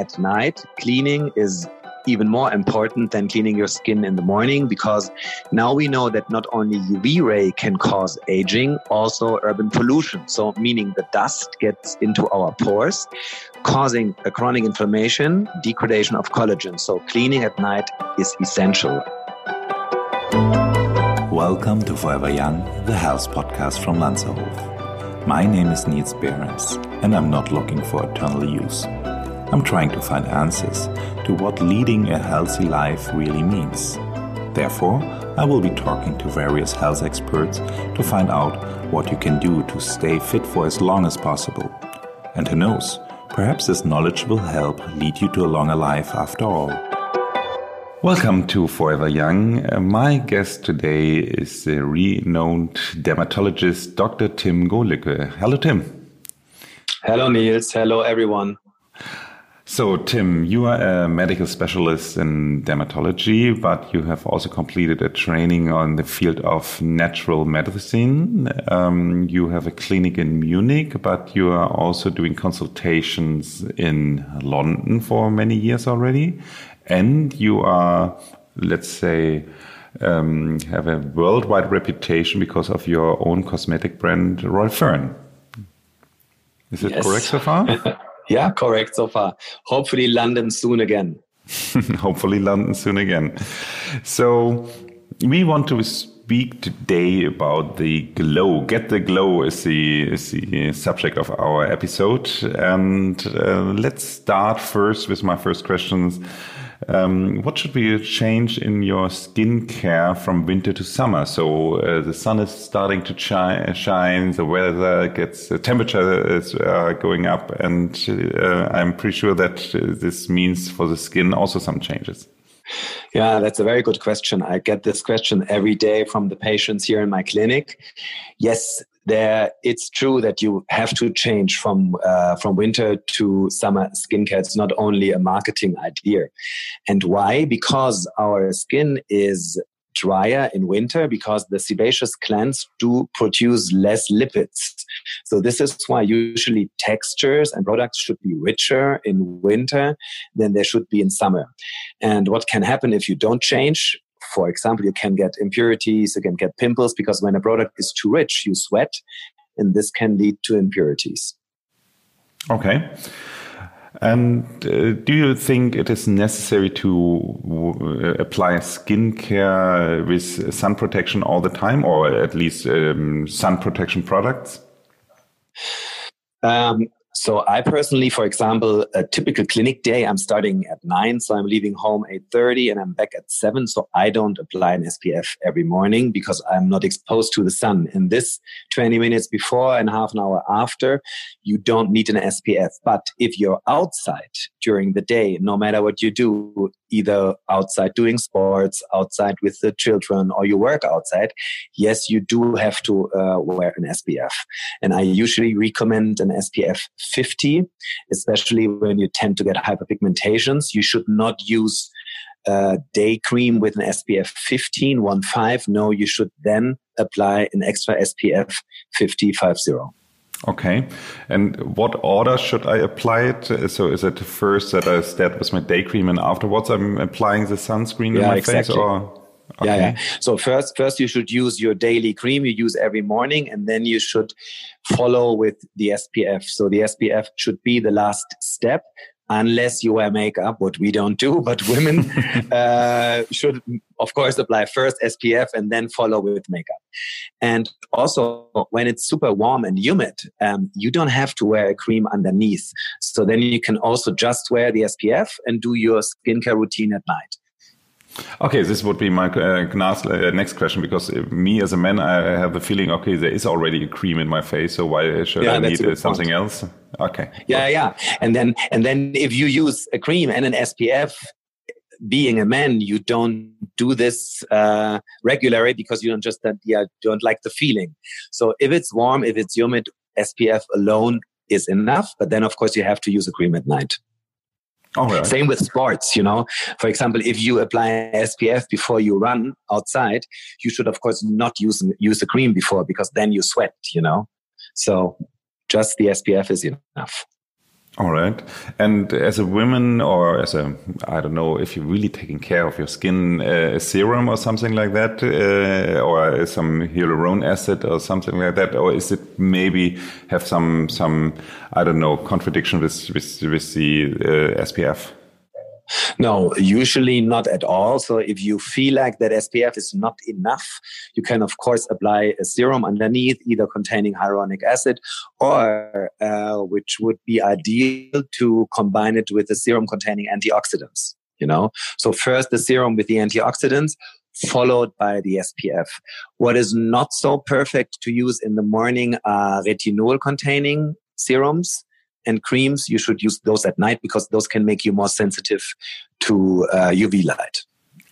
at night, cleaning is even more important than cleaning your skin in the morning because now we know that not only UV ray can cause aging, also urban pollution. So, meaning the dust gets into our pores, causing a chronic inflammation, degradation of collagen. So, cleaning at night is essential. Welcome to Forever Young, the health podcast from Lanserhof. My name is Niels Behrens, and I'm not looking for eternal use. I'm trying to find answers to what leading a healthy life really means. Therefore, I will be talking to various health experts to find out what you can do to stay fit for as long as possible. And who knows, perhaps this knowledge will help lead you to a longer life after all. Welcome to Forever Young. Uh, my guest today is the renowned dermatologist Dr. Tim Golüke. Hello, Tim. Hello, Niels. Hello, everyone. So, Tim, you are a medical specialist in dermatology, but you have also completed a training on the field of natural medicine. Um, you have a clinic in Munich, but you are also doing consultations in London for many years already. And you are, let's say, um, have a worldwide reputation because of your own cosmetic brand, Royal Fern. Is it yes. correct so far? Yeah, correct so far. Hopefully, London soon again. Hopefully, London soon again. So, we want to speak today about the glow. Get the glow is the is the subject of our episode, and uh, let's start first with my first questions. Um, what should a change in your skincare from winter to summer? So uh, the sun is starting to shine, shine the weather gets, the temperature is uh, going up, and uh, I'm pretty sure that this means for the skin also some changes. Yeah, that's a very good question. I get this question every day from the patients here in my clinic. Yes, there it's true that you have to change from uh, from winter to summer skincare. It's not only a marketing idea. And why? Because our skin is drier in winter because the sebaceous glands do produce less lipids. So this is why usually textures and products should be richer in winter than they should be in summer. And what can happen if you don't change? For example, you can get impurities, you can get pimples because when a product is too rich, you sweat, and this can lead to impurities. Okay. And uh, do you think it is necessary to uh, apply skincare with sun protection all the time, or at least um, sun protection products? Um, so I personally, for example, a typical clinic day, I'm starting at nine, so I'm leaving home 8.30 and I'm back at seven. So I don't apply an SPF every morning because I'm not exposed to the sun. In this 20 minutes before and half an hour after, you don't need an SPF. But if you're outside during the day, no matter what you do, either outside doing sports, outside with the children, or you work outside, yes, you do have to uh, wear an SPF. And I usually recommend an SPF 50, especially when you tend to get hyperpigmentations. You should not use uh, day cream with an SPF 15, 1 5. No, you should then apply an extra SPF 50, 50. Okay. And what order should I apply it? So is it first that I start with my day cream and afterwards I'm applying the sunscreen yeah, in my exactly. face or? Okay. Yeah, yeah. So first, first you should use your daily cream you use every morning, and then you should follow with the SPF. So the SPF should be the last step unless you wear makeup, what we don't do, but women uh, should, of course, apply first SPF and then follow with makeup. And also, when it's super warm and humid, um, you don't have to wear a cream underneath. So then you can also just wear the SPF and do your skincare routine at night. Okay, this would be my uh, uh, next question because me as a man, I have the feeling, okay, there is already a cream in my face, so why should yeah, I need uh, something point. else? Okay. Yeah, yeah, and then and then if you use a cream and an SPF, being a man, you don't do this uh, regularly because you don't just uh, yeah don't like the feeling. So if it's warm, if it's humid, SPF alone is enough. But then of course you have to use a cream at night. Right. Same with sports, you know. For example, if you apply SPF before you run outside, you should of course not use use the cream before because then you sweat, you know. So just the SPF is enough. All right. And as a woman, or as a, I don't know, if you're really taking care of your skin, uh, a serum or something like that, uh, or some hyaluronic acid or something like that, or is it maybe have some some I don't know contradiction with with with the uh, SPF? No, usually not at all. So if you feel like that SPF is not enough, you can of course apply a serum underneath, either containing hyaluronic acid or uh, which would be ideal to combine it with a serum containing antioxidants. You know, so first the serum with the antioxidants, followed by the SPF. What is not so perfect to use in the morning are retinol containing serums and creams, you should use those at night because those can make you more sensitive to uh, UV light.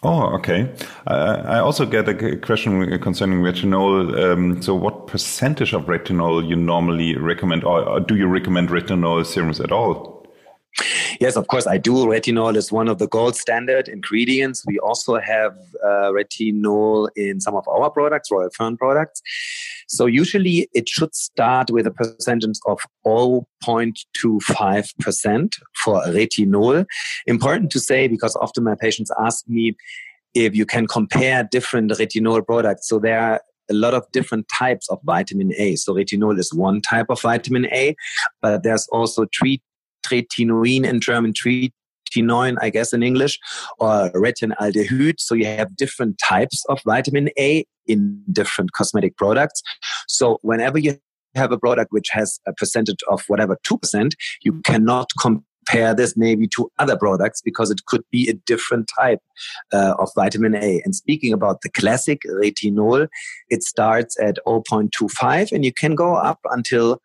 Oh, okay. Uh, I also get a question concerning retinol. Um, so, what percentage of retinol you normally recommend, or do you recommend retinol serums at all? Yes, of course, I do. Retinol is one of the gold standard ingredients. We also have uh, retinol in some of our products, Royal Fern products. So usually it should start with a percentage of 0.25% for retinol. Important to say because often my patients ask me if you can compare different retinol products. So there are a lot of different types of vitamin A. So retinol is one type of vitamin A, but there's also three tretinoin in German, tretinoin, I guess in English, or retinaldehyde. So you have different types of vitamin A in different cosmetic products. So whenever you have a product which has a percentage of whatever 2%, you cannot compare this maybe to other products because it could be a different type uh, of vitamin A. And speaking about the classic retinol, it starts at 0.25 and you can go up until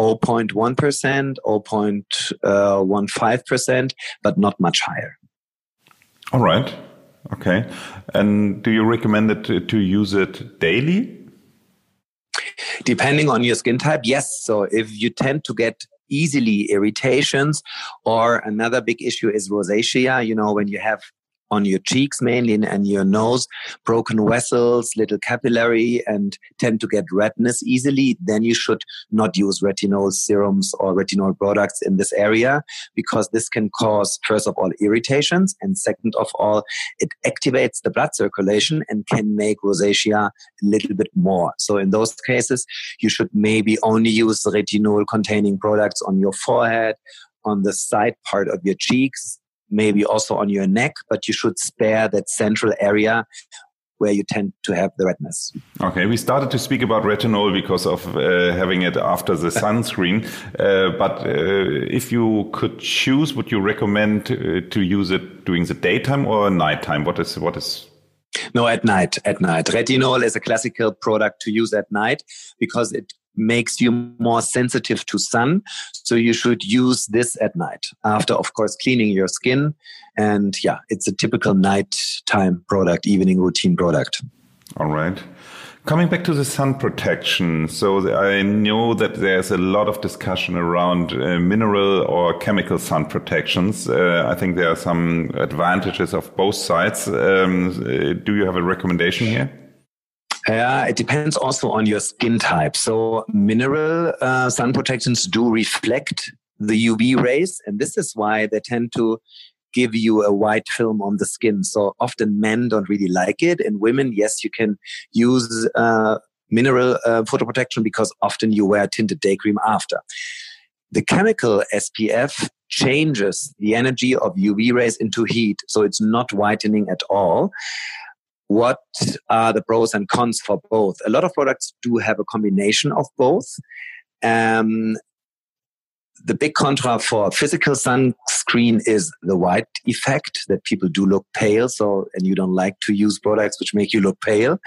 0.1%, 0.15%, but not much higher. All right. Okay. And do you recommend it to, to use it daily? Depending on your skin type, yes. So if you tend to get easily irritations or another big issue is rosacea, you know, when you have on your cheeks mainly and your nose, broken vessels, little capillary, and tend to get redness easily, then you should not use retinol serums or retinol products in this area because this can cause, first of all, irritations, and second of all, it activates the blood circulation and can make rosacea a little bit more. So in those cases, you should maybe only use retinol containing products on your forehead, on the side part of your cheeks, maybe also on your neck, but you should spare that central area where you tend to have the redness. Okay, we started to speak about retinol because of uh, having it after the sunscreen. Uh, but uh, if you could choose, would you recommend uh, to use it during the daytime or nighttime? What is what is no, at night. At night. Retinol is a classical product to use at night because it makes you more sensitive to sun. So you should use this at night after, of course, cleaning your skin. And yeah, it's a typical nighttime product, evening routine product. All right. Coming back to the sun protection, so I know that there's a lot of discussion around uh, mineral or chemical sun protections. Uh, I think there are some advantages of both sides. Um, uh, do you have a recommendation here? Yeah, it depends also on your skin type. So mineral uh, sun protections do reflect the UV rays, and this is why they tend to give you a white film on the skin. So often men don't really like it, and women, yes, you can use uh, mineral uh, photo protection because often you wear tinted day cream after. The chemical SPF changes the energy of UV rays into heat, so it's not whitening at all what are the pros and cons for both? A lot of products do have a combination of both. Um, the big contra for physical sunscreen is the white effect that people do look pale. So, and you don't like to use products which make you look pale.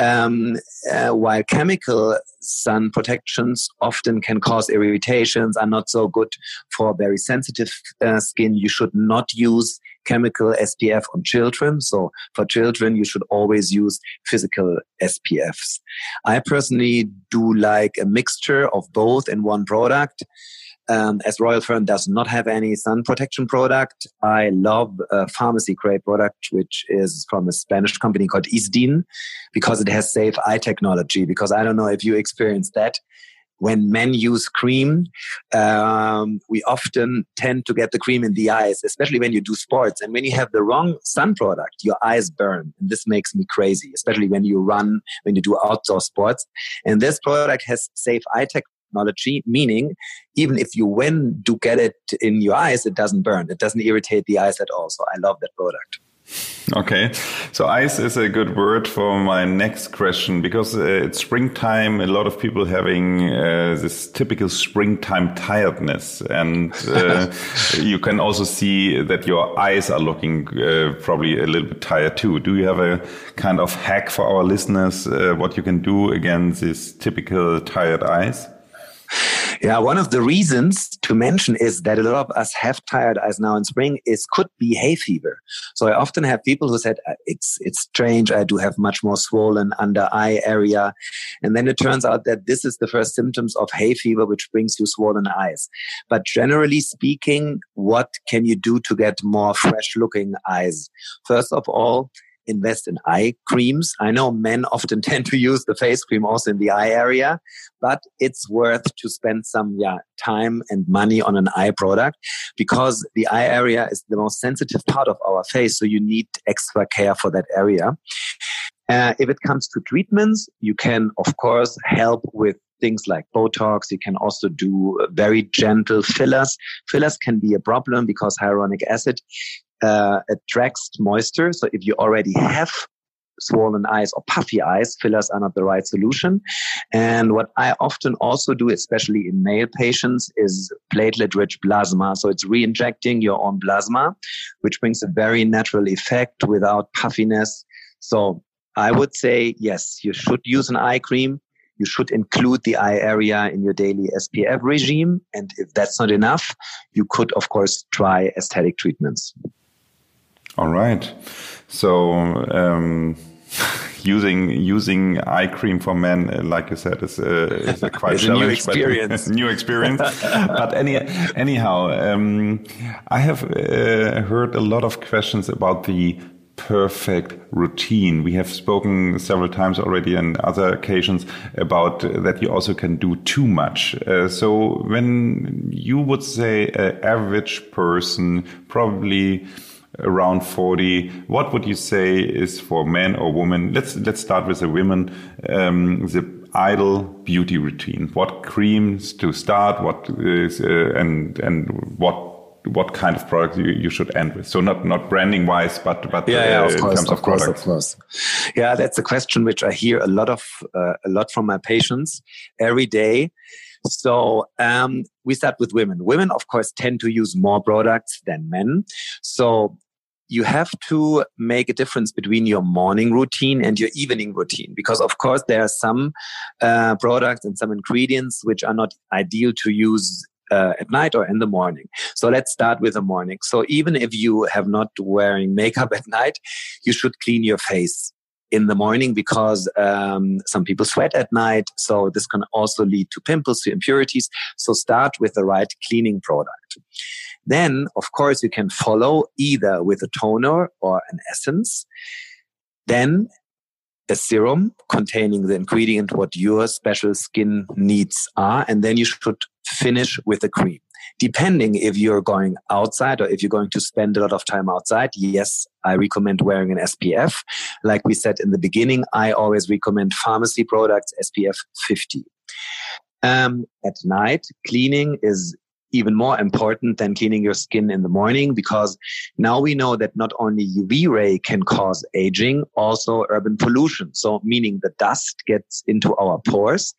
Um, uh, while chemical sun protections often can cause irritations, are not so good for very sensitive uh, skin. You should not use chemical SPF on children. So for children, you should always use physical SPFs. I personally do like a mixture of both in one product. Um, as Royal Fern does not have any sun protection product, I love a pharmacy grade product, which is from a Spanish company called Isdin, because it has safe eye technology. Because I don't know if you experienced that when men use cream, um, we often tend to get the cream in the eyes, especially when you do sports. And when you have the wrong sun product, your eyes burn. And this makes me crazy, especially when you run, when you do outdoor sports. And this product has safe eye technology, meaning even if you when do get it in your eyes, it doesn't burn. It doesn't irritate the eyes at all. So I love that product. Okay, so ice is a good word for my next question because uh, it's springtime. A lot of people having uh, this typical springtime tiredness, and uh, you can also see that your eyes are looking uh, probably a little bit tired too. Do you have a kind of hack for our listeners uh, what you can do against this typical tired eyes? Yeah, one of the reasons to mention is that a lot of us have tired eyes now in spring. Is could be hay fever. So I often have people who said uh, it's it's strange. I do have much more swollen under eye area, and then it turns out that this is the first symptoms of hay fever, which brings you swollen eyes. But generally speaking, what can you do to get more fresh looking eyes? First of all invest in eye creams. I know men often tend to use the face cream also in the eye area, but it's worth to spend some yeah, time and money on an eye product because the eye area is the most sensitive part of our face. So you need extra care for that area. Uh, if it comes to treatments, you can, of course, help with things like Botox. You can also do very gentle fillers. Fillers can be a problem because hyaluronic acid uh, attracts moisture. So if you already have swollen eyes or puffy eyes, fillers are not the right solution. And what I often also do, especially in male patients, is platelet rich plasma. So it's re injecting your own plasma, which brings a very natural effect without puffiness. So I would say, yes, you should use an eye cream. You should include the eye area in your daily SPF regime. And if that's not enough, you could, of course, try aesthetic treatments. All right. So um, using using eye cream for men, uh, like you said, is, uh, is a quite challenging new experience. new experience. but any anyhow, um, I have uh, heard a lot of questions about the perfect routine. We have spoken several times already on other occasions about that you also can do too much. Uh, so when you would say an average person probably around 40 what would you say is for men or women let's let's start with the women um, the ideal beauty routine what creams to start what is uh, and and what what kind of product you, you should end with so not not branding wise but but yeah, yeah of course, of, of course of course yeah that's a question which i hear a lot of uh, a lot from my patients every day so um, we start with women. Women, of course, tend to use more products than men. So you have to make a difference between your morning routine and your evening routine because of course there are some uh, products and some ingredients which are not ideal to use uh, at night or in the morning. So let's start with the morning. So even if you have not wearing makeup at night, you should clean your face in the morning because um, some people sweat at night. So this can also lead to pimples, to impurities. So start with the right cleaning product. Then, of course, you can follow either with a toner or an essence. Then a serum containing the ingredient what your special skin needs are. And then you should finish with a cream depending if you're going outside or if you're going to spend a lot of time outside, yes, I recommend wearing an SPF. Like we said in the beginning, I always recommend pharmacy products SPF 50. Um, at night, cleaning is even more important than cleaning your skin in the morning because now we know that not only UV ray can cause aging, also urban pollution. So meaning the dust gets into our pores,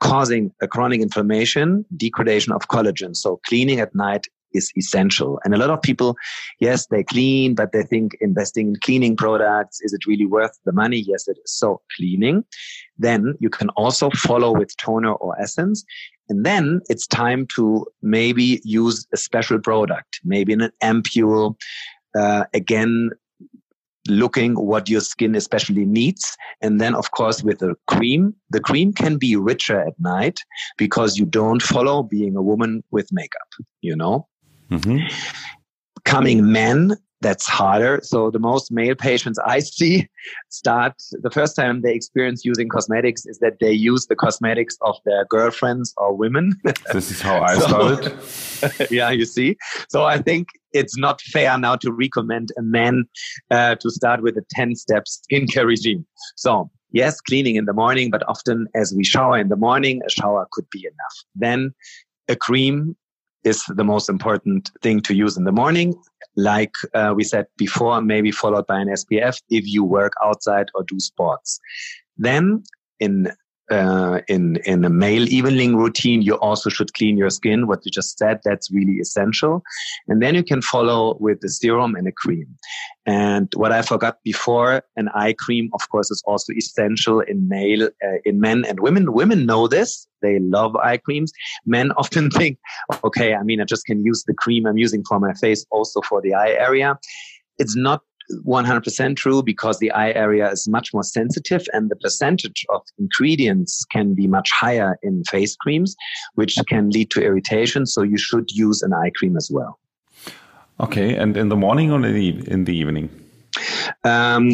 causing a chronic inflammation, degradation of collagen. So cleaning at night is essential. And a lot of people, yes, they clean, but they think investing in cleaning products, is it really worth the money? Yes, it is. So cleaning. Then you can also follow with toner or essence. And then it's time to maybe use a special product, maybe an ampule. Uh, again, looking what your skin especially needs. And then, of course, with the cream, the cream can be richer at night because you don't follow being a woman with makeup, you know? Mm-hmm. Coming men, that's harder. So the most male patients I see start the first time they experience using cosmetics is that they use the cosmetics of their girlfriends or women. This is how I so, started. yeah, you see. So I think it's not fair now to recommend a man uh, to start with a 10 step skincare regime. So yes, cleaning in the morning, but often as we shower in the morning, a shower could be enough. Then a cream is the most important thing to use in the morning. Like uh, we said before, maybe followed by an SPF if you work outside or do sports. Then in uh, in in a male evening routine, you also should clean your skin. What you just said, that's really essential. And then you can follow with the serum and a cream. And what I forgot before, an eye cream, of course, is also essential in male, uh, in men and women. Women know this; they love eye creams. Men often think, okay, I mean, I just can use the cream I'm using for my face also for the eye area. It's not 100% true because the eye area is much more sensitive and the percentage of ingredients can be much higher in face creams, which can lead to irritation. So you should use an eye cream as well. Okay. And in the morning or in the, in the evening? Um,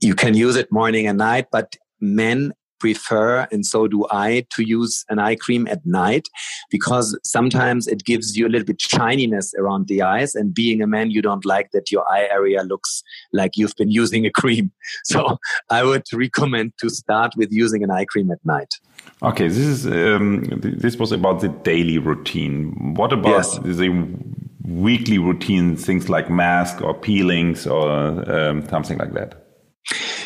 you can use it morning and night, but men prefer, and so do I, to use an eye cream at night because sometimes it gives you a little bit shininess around the eyes. And being a man, you don't like that your eye area looks like you've been using a cream. So I would recommend to start with using an eye cream at night. Okay, this is um, this was about the daily routine. What about yes. the weekly routine, things like mask or peelings or um, something like that?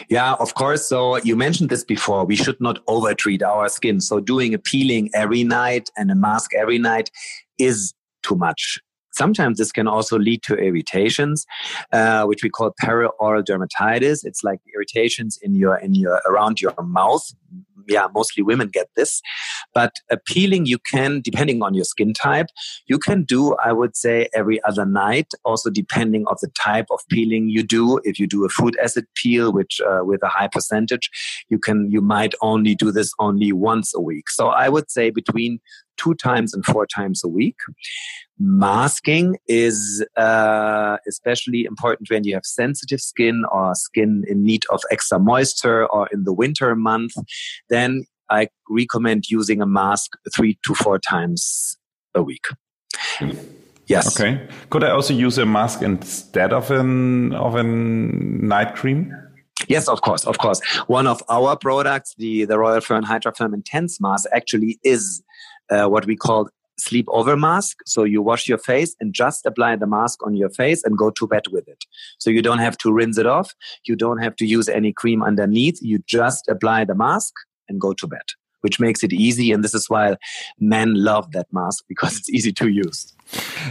Yeah, of course. So you mentioned this before. We should not overtreat our skin. So doing a peeling every night and a mask every night is too much. Sometimes this can also lead to irritations, uh, which we call perioral dermatitis. It's like irritations in your in your around your mouth, yeah, mostly women get this. But a peeling you can, depending on your skin type, you can do, I would say, every other night. Also, depending of the type of peeling you do. If you do a food acid peel, which uh, with a high percentage, you can, you might only do this only once a week. So I would say between two times and four times a week. Masking is uh, especially important when you have sensitive skin or skin in need of extra moisture or in the winter month. Then I recommend using a mask three to four times a week. Yes. Okay. Could I also use a mask instead of an of a night cream? Yes, of course, of course. One of our products, the the Royal Fern Hydra Firm Intense Mask, actually is uh, what we call sleep over mask. So you wash your face and just apply the mask on your face and go to bed with it. So you don't have to rinse it off. You don't have to use any cream underneath. You just apply the mask and go to bed, which makes it easy. And this is why men love that mask because it's easy to use.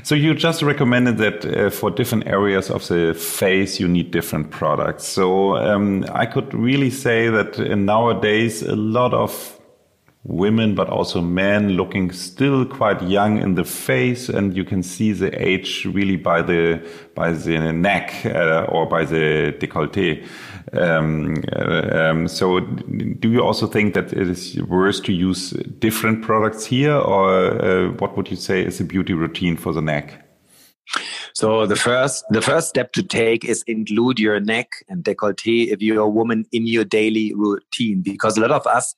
So you just recommended that uh, for different areas of the face you need different products. So um, I could really say that uh, nowadays a lot of women, but also men looking still quite young in the face, and you can see the age really by the by the neck uh, or by the décolleté. Um, uh, um, so, do you also think that it is worse to use different products here, or uh, what would you say is a beauty routine for the neck? So the first the first step to take is include your neck and décolleté if you're a woman in your daily routine because a lot of us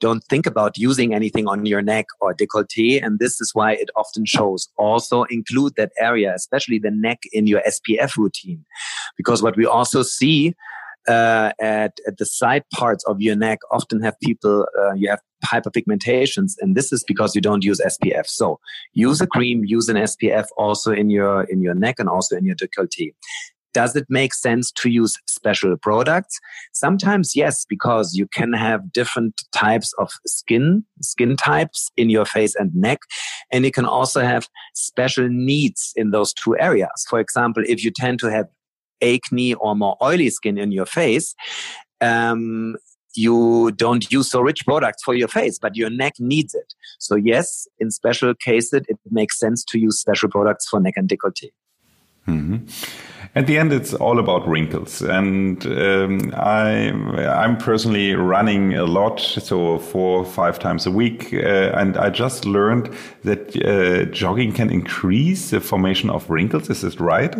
don't think about using anything on your neck or décolleté. And this is why it often shows. Also include that area, especially the neck in your SPF routine. Because what we also see uh, at, at the side parts of your neck often have people, uh, you have hyperpigmentations and this is because you don't use SPF. So use a cream, use an SPF also in your, in your neck and also in your décolleté does it make sense to use special products? Sometimes yes, because you can have different types of skin, skin types in your face and neck. And you can also have special needs in those two areas. For example, if you tend to have acne or more oily skin in your face, um, you don't use so rich products for your face, but your neck needs it. So yes, in special cases, it makes sense to use special products for neck and décolleté. Mm-hmm. At the end, it's all about wrinkles, and um, I I'm personally running a lot, so four five times a week, uh, and I just learned that uh, jogging can increase the formation of wrinkles. Is this right?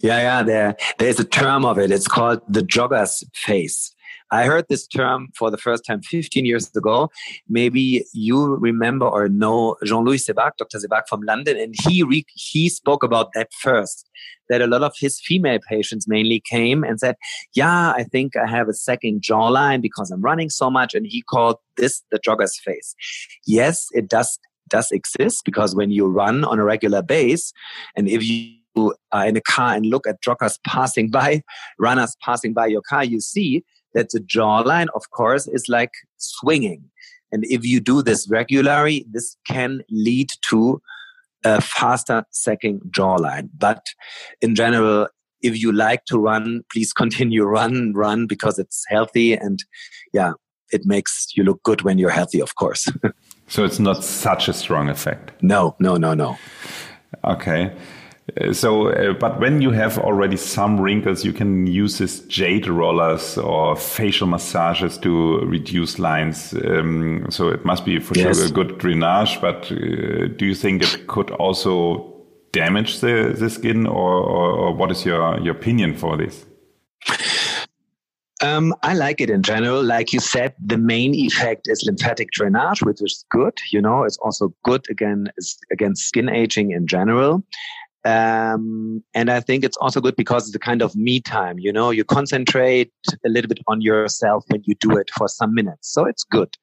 Yeah, yeah. There, there's a term of it. It's called the jogger's face. I heard this term for the first time 15 years ago. Maybe you remember or know Jean-Louis Sebag, Dr. Sebag from London, and he re- he spoke about that first. That a lot of his female patients mainly came and said, "Yeah, I think I have a second jawline because I'm running so much," and he called this the jogger's face. Yes, it does does exist because when you run on a regular base, and if you are in a car and look at joggers passing by, runners passing by your car, you see that the jawline, of course, is like swinging. And if you do this regularly, this can lead to a faster second jawline. But in general, if you like to run, please continue run, run because it's healthy and yeah, it makes you look good when you're healthy, of course. so it's not such a strong effect. No, no, no, no. Okay. Uh, so, uh, but when you have already some wrinkles, you can use these jade rollers or facial massages to reduce lines. Um, so it must be for yes. sure a good drainage. But uh, do you think it could also damage the, the skin, or, or, or what is your, your opinion for this? Um, I like it in general. Like you said, the main effect is lymphatic drainage, which is good. You know, it's also good again against skin aging in general. Um, and I think it's also good because it's a kind of me time. You know, you concentrate a little bit on yourself when you do it for some minutes. So it's good.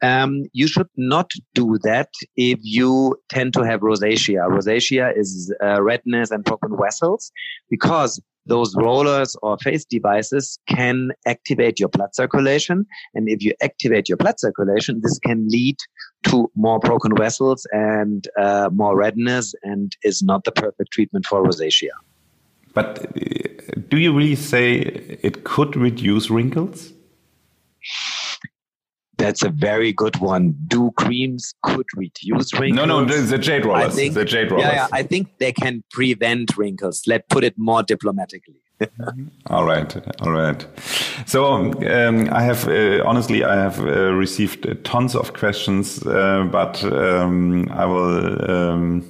Um, you should not do that if you tend to have rosacea. Rosacea is uh, redness and broken vessels because those rollers or face devices can activate your blood circulation. And if you activate your blood circulation, this can lead to more broken vessels and uh, more redness and is not the perfect treatment for rosacea. But uh, do you really say it could reduce wrinkles? That's a very good one. Do creams could reduce wrinkles? No, no, the, the jade rollers. Think, the jade rollers. Yeah, yeah, I think they can prevent wrinkles. Let's put it more diplomatically. all right, all right. So um, I have uh, honestly, I have uh, received tons of questions, uh, but um, I will. Um,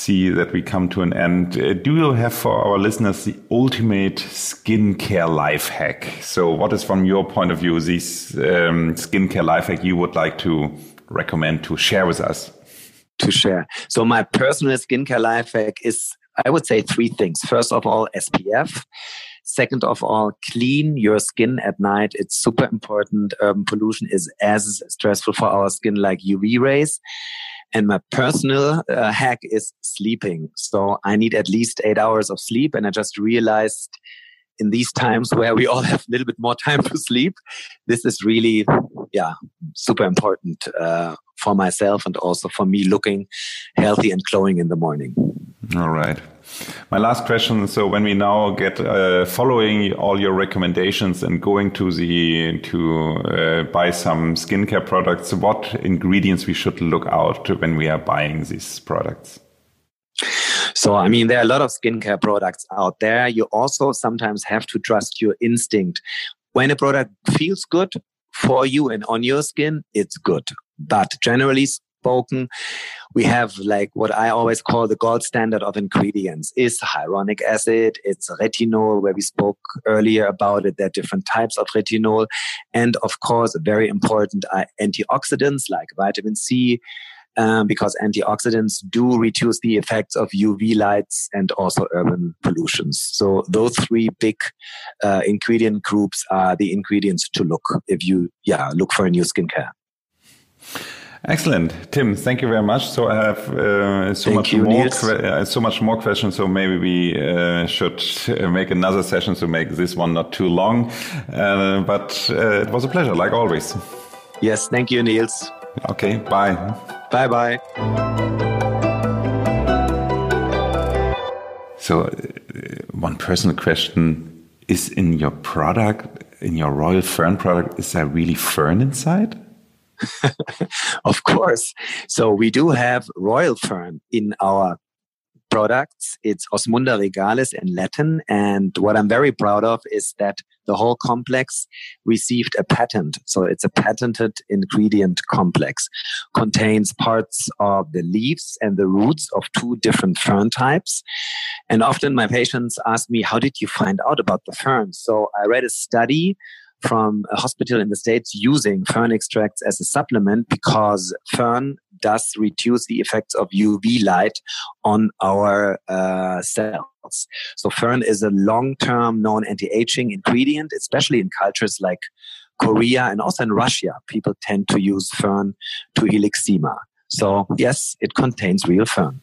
see that we come to an end. Uh, do you have for our listeners the ultimate skincare life hack? So, what is from your point of view this um, skincare life hack you would like to recommend to share with us? To share. So, my personal skincare life hack is, I would say, three things. First of all, SPF. Second of all, clean your skin at night. It's super important. Urban pollution is as stressful for our skin like UV rays. And my personal uh, hack is sleeping. So I need at least eight hours of sleep. And I just realized in these times where we all have a little bit more time to sleep, this is really, yeah, super important uh, for myself and also for me looking healthy and glowing in the morning. All right. My last question. So when we now get uh, following all your recommendations and going to the to uh, buy some skincare products, what ingredients we should look out when we are buying these products? So, I mean, there are a lot of skincare products out there. You also sometimes have to trust your instinct. When a product feels good for you and on your skin, it's good. But generally spoken, we have like what I always call the gold standard of ingredients is hyaluronic acid. It's retinol, where we spoke earlier about it. There are different types of retinol. And of course, very important are antioxidants like vitamin C, um, because antioxidants do reduce the effects of UV lights and also urban pollutions. So those three big uh, ingredient groups are the ingredients to look if you yeah look for a new skincare. Excellent, Tim. Thank you very much. So I have uh, so thank much you, more, uh, so much more questions. So maybe we uh, should uh, make another session to make this one not too long. Uh, but uh, it was a pleasure, like always. Yes, thank you, Niels. Okay, bye. Bye bye. So, one personal question is in your product, in your Royal Fern product, is there really fern inside? of course. So we do have royal fern in our products. It's Osmunda regalis in Latin. And what I'm very proud of is that the whole complex received a patent. So it's a patented ingredient complex, contains parts of the leaves and the roots of two different fern types. And often my patients ask me, how did you find out about the fern? So I read a study from a hospital in the States using fern extracts as a supplement because fern does reduce the effects of UV light on our uh, cells. So fern is a long-term known anti-aging ingredient, especially in cultures like Korea and also in Russia. People tend to use fern to heal eczema. So yes, it contains real fern.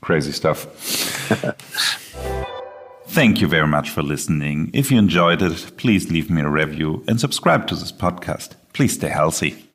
Crazy stuff. Thank you very much for listening. If you enjoyed it, please leave me a review and subscribe to this podcast. Please stay healthy.